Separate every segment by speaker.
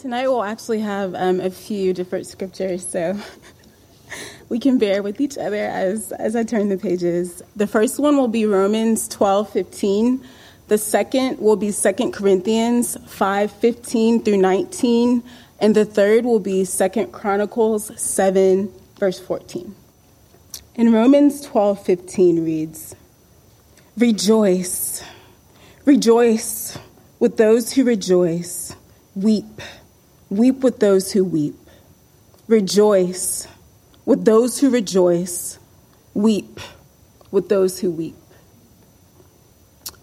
Speaker 1: Tonight we'll actually have um, a few different scriptures, so we can bear with each other as, as I turn the pages. The first one will be Romans 12 15. The second will be 2 Corinthians 5 15 through 19. And the third will be 2 Chronicles 7, verse 14. In Romans 12 15 reads, Rejoice, rejoice with those who rejoice, weep, weep with those who weep. Rejoice with those who rejoice, weep with those who weep.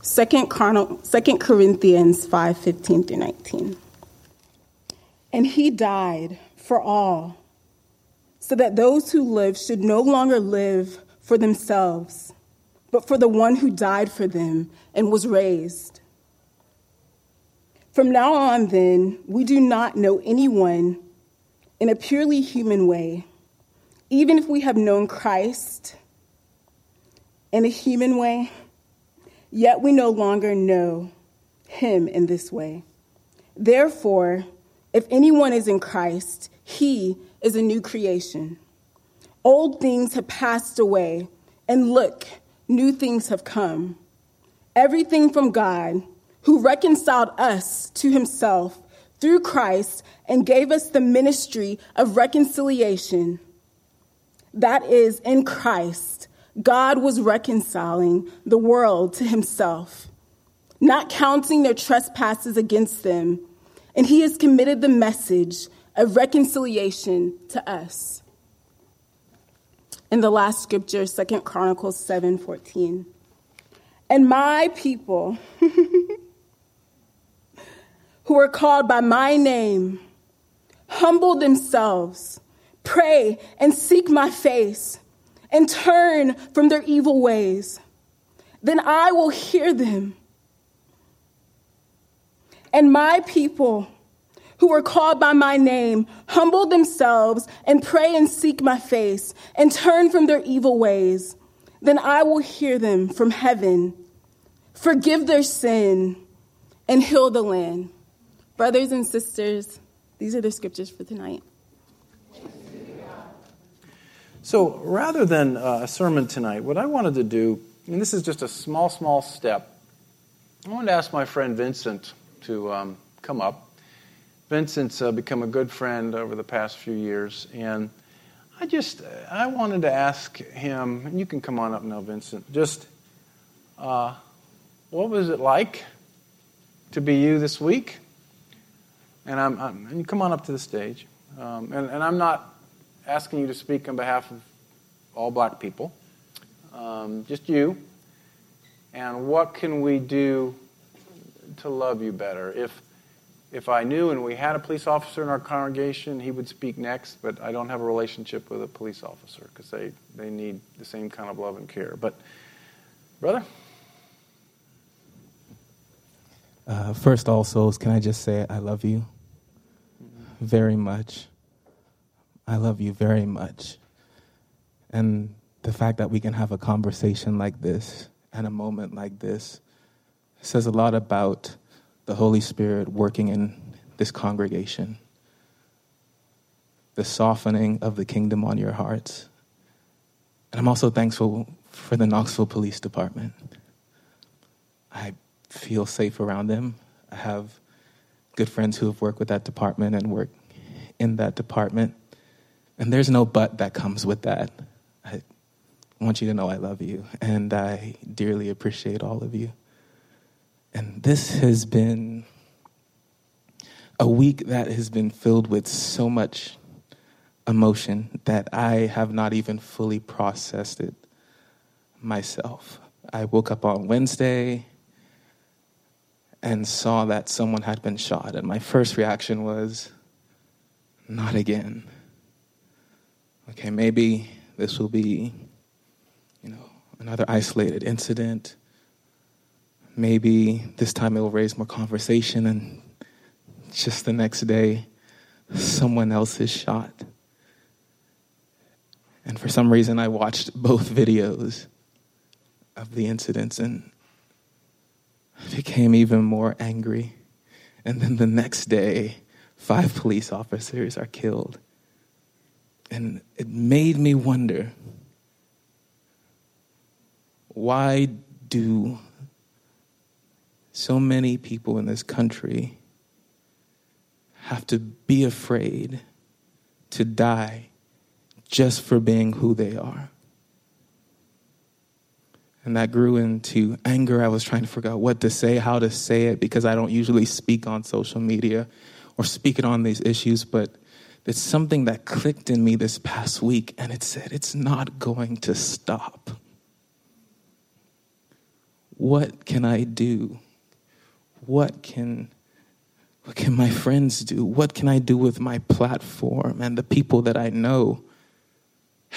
Speaker 1: 2 Corinthians 5 15 through 19. And he died for all, so that those who live should no longer live for themselves, but for the one who died for them and was raised. From now on, then, we do not know anyone in a purely human way even if we have known Christ in a human way, yet we no longer know him in this way. Therefore, if anyone is in Christ, he is a new creation. Old things have passed away, and look, new things have come. Everything from God, who reconciled us to himself through Christ and gave us the ministry of reconciliation that is, in Christ, God was reconciling the world to himself, not counting their trespasses against them, and he has committed the message of reconciliation to us. In the last scripture, Second Chronicles 7 14. And my people, who are called by my name, humble themselves pray and seek my face and turn from their evil ways, then I will hear them. And my people who are called by my name humble themselves and pray and seek my face and turn from their evil ways, then I will hear them from heaven, forgive their sin, and heal the land. Brothers and sisters, these are the scriptures for tonight.
Speaker 2: So rather than uh, a sermon tonight, what I wanted to do, and this is just a small, small step, I wanted to ask my friend Vincent to um, come up. Vincent's uh, become a good friend over the past few years, and I just I wanted to ask him, and you can come on up now, Vincent. Just uh, what was it like to be you this week? And I'm, I'm and come on up to the stage. Um, and, and I'm not asking you to speak on behalf of all black people, um, just you. And what can we do to love you better? If if I knew and we had a police officer in our congregation, he would speak next, but I don't have a relationship with a police officer because they, they need the same kind of love and care. But, brother?
Speaker 3: Uh, first, all souls, can I just say I love you very much. I love you very much. And the fact that we can have a conversation like this and a moment like this says a lot about the Holy Spirit working in this congregation, the softening of the kingdom on your hearts. And I'm also thankful for the Knoxville Police Department. I feel safe around them. I have good friends who have worked with that department and work in that department. And there's no but that comes with that. I want you to know I love you and I dearly appreciate all of you. And this has been a week that has been filled with so much emotion that I have not even fully processed it myself. I woke up on Wednesday and saw that someone had been shot, and my first reaction was, not again okay, maybe this will be, you know, another isolated incident. Maybe this time it will raise more conversation, and just the next day, someone else is shot. And for some reason, I watched both videos of the incidents and became even more angry. And then the next day, five police officers are killed. And it made me wonder why do so many people in this country have to be afraid to die just for being who they are? And that grew into anger. I was trying to figure out what to say, how to say it, because I don't usually speak on social media or speak it on these issues. But it's something that clicked in me this past week, and it said, It's not going to stop. What can I do? What can what can my friends do? What can I do with my platform and the people that I know?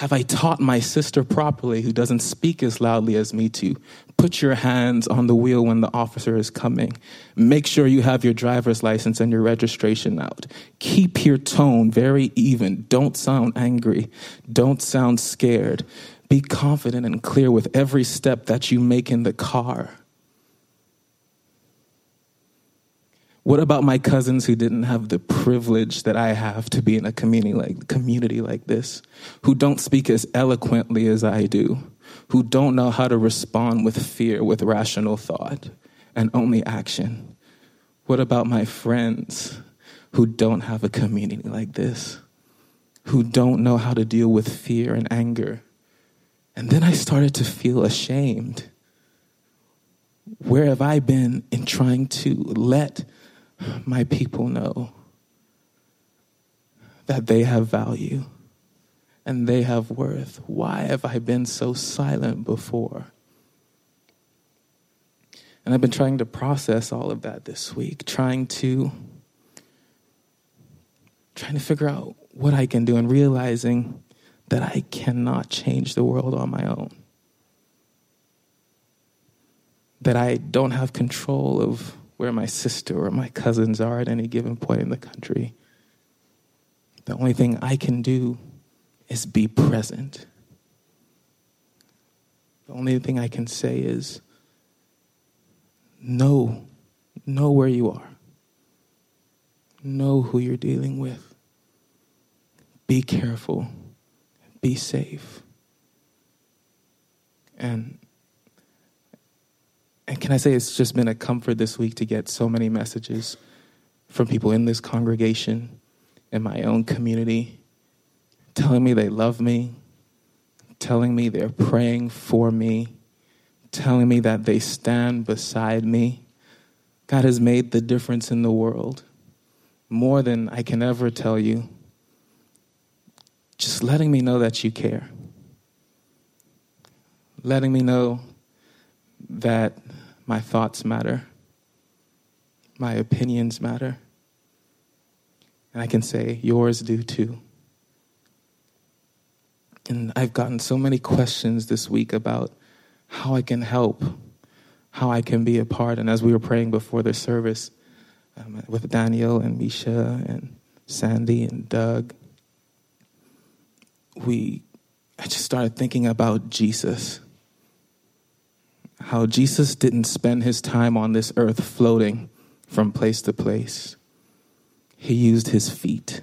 Speaker 3: Have I taught my sister properly, who doesn't speak as loudly as me, to put your hands on the wheel when the officer is coming? Make sure you have your driver's license and your registration out. Keep your tone very even. Don't sound angry. Don't sound scared. Be confident and clear with every step that you make in the car. What about my cousins who didn't have the privilege that I have to be in a community like community like this, who don't speak as eloquently as I do, who don't know how to respond with fear with rational thought and only action? What about my friends who don't have a community like this, who don't know how to deal with fear and anger? And then I started to feel ashamed. Where have I been in trying to let my people know that they have value and they have worth. Why have I been so silent before? And I've been trying to process all of that this week, trying to trying to figure out what I can do and realizing that I cannot change the world on my own. That I don't have control of where my sister or my cousins are at any given point in the country. The only thing I can do is be present. The only thing I can say is know, know where you are. Know who you're dealing with. Be careful. Be safe. And and can I say it's just been a comfort this week to get so many messages from people in this congregation, in my own community, telling me they love me, telling me they're praying for me, telling me that they stand beside me. God has made the difference in the world more than I can ever tell you. Just letting me know that you care. Letting me know that my thoughts matter, my opinions matter, and I can say yours do too. And I've gotten so many questions this week about how I can help, how I can be a part. And as we were praying before the service um, with Daniel and Misha and Sandy and Doug, we I just started thinking about Jesus how Jesus didn't spend his time on this earth floating from place to place. He used his feet.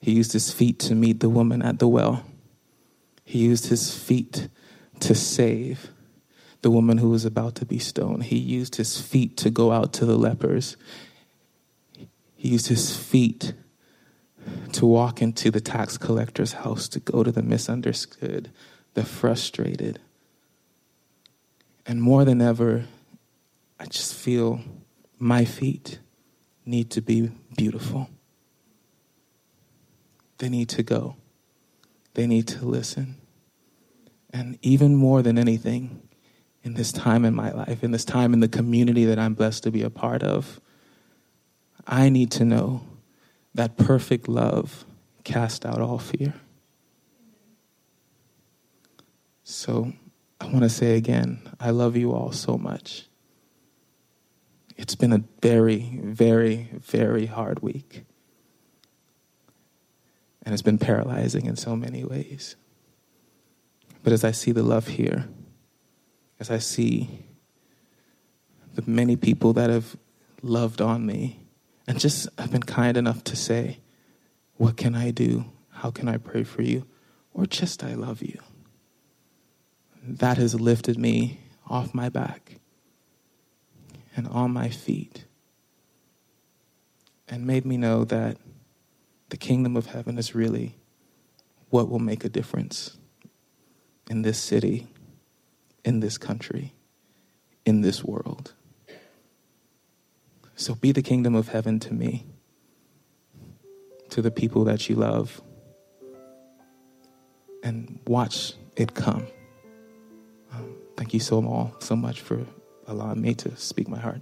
Speaker 3: He used his feet to meet the woman at the well. He used his feet to save the woman who was about to be stoned. He used his feet to go out to the lepers. He used his feet to walk into the tax collector's house, to go to the misunderstood, the frustrated, and more than ever, I just feel my feet need to be beautiful. They need to go. They need to listen. And even more than anything, in this time in my life, in this time in the community that I'm blessed to be a part of, I need to know that perfect love cast out all fear. So, want to say again, I love you all so much. It's been a very, very, very hard week. And it's been paralyzing in so many ways. But as I see the love here, as I see the many people that have loved on me and just have been kind enough to say, What can I do? How can I pray for you? Or just, I love you. That has lifted me off my back and on my feet and made me know that the kingdom of heaven is really what will make a difference in this city, in this country, in this world. So be the kingdom of heaven to me, to the people that you love, and watch it come. Thank you so all so much for allowing me to speak my heart.